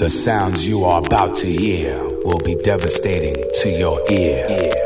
The sounds you are about to hear will be devastating to your ear.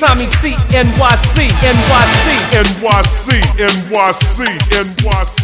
Tommy T, NYC, NYC, NYC, NYC, NYC.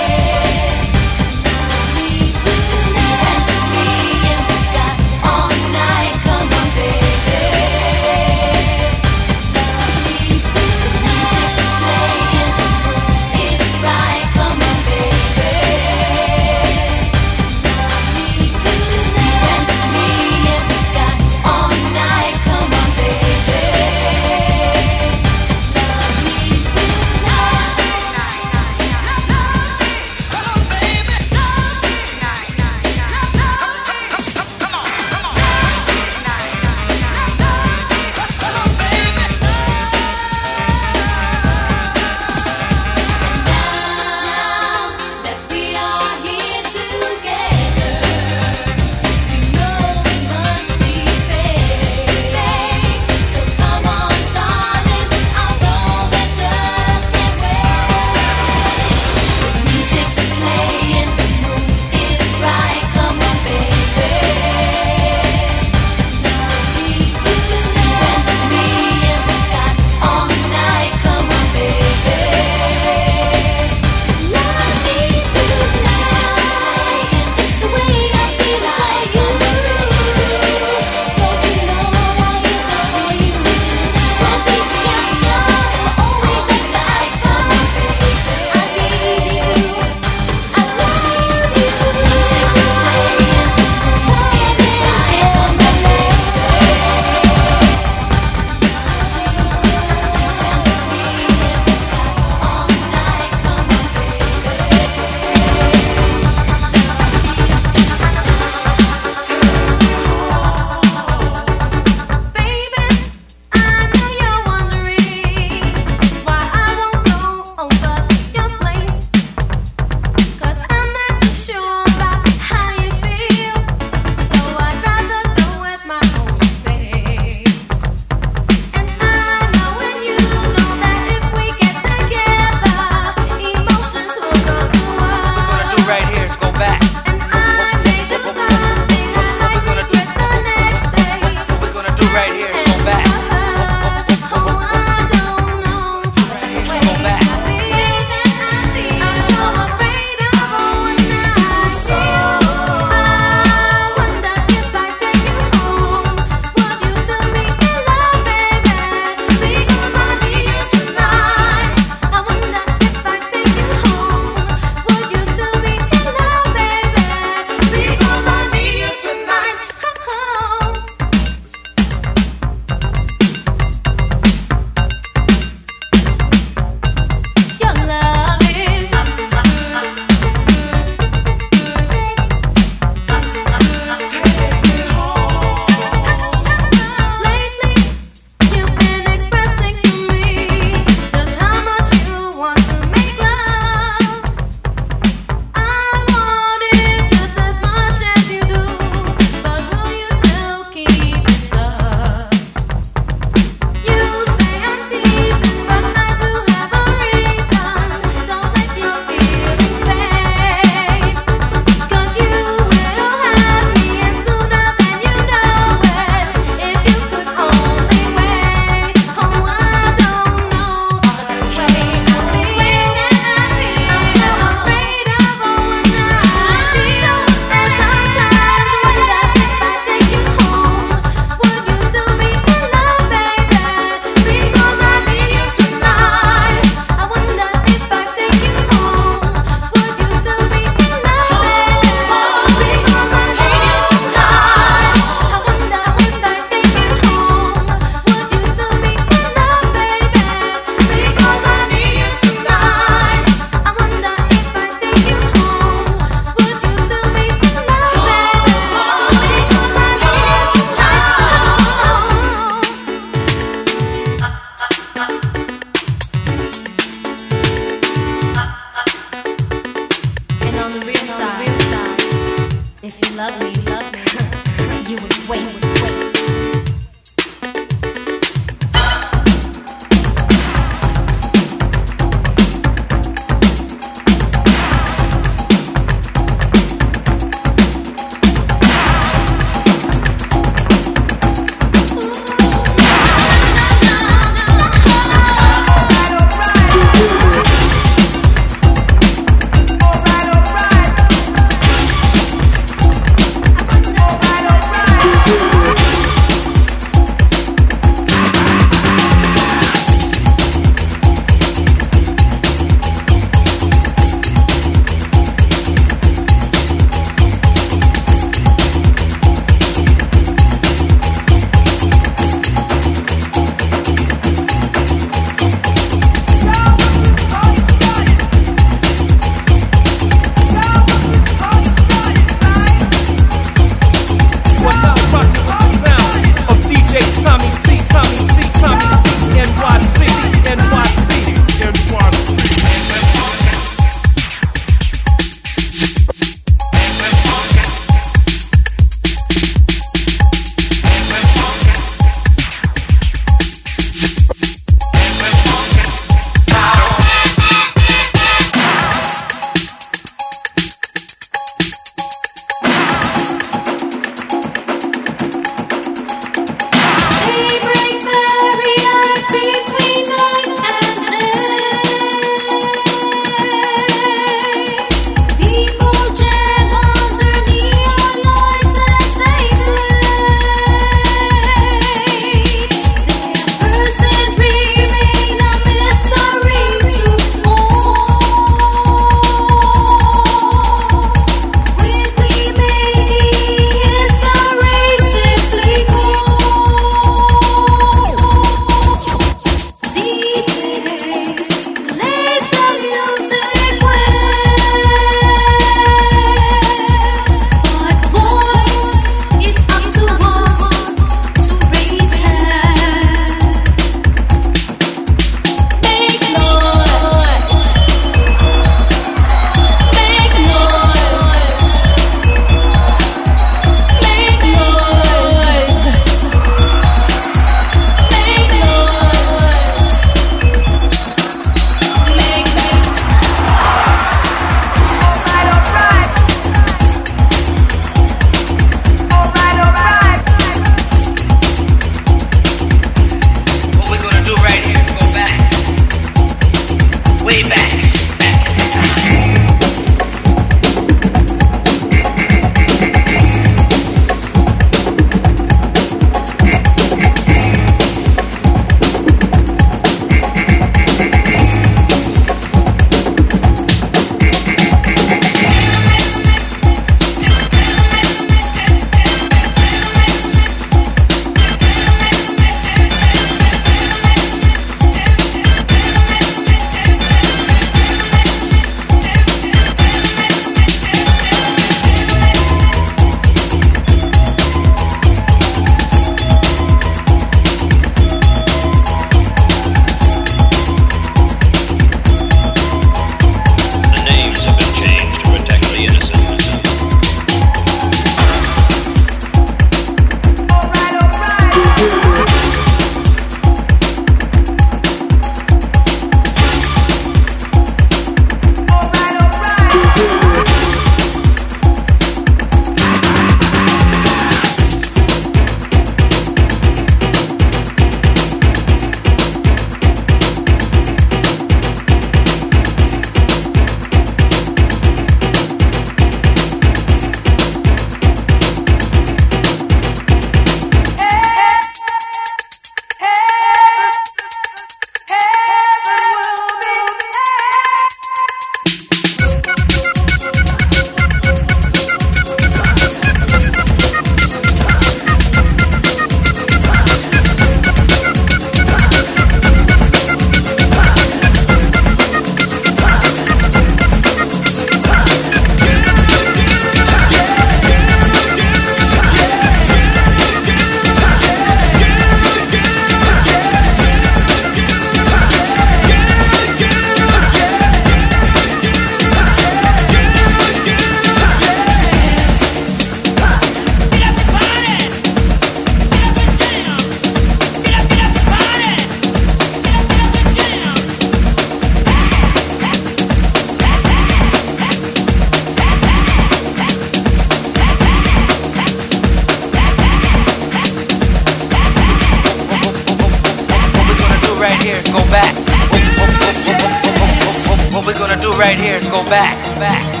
Go back. back.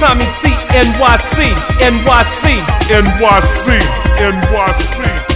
Tommy T, T, NYC, NYC, NYC, NYC.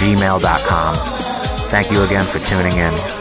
gmail.com. Thank you again for tuning in.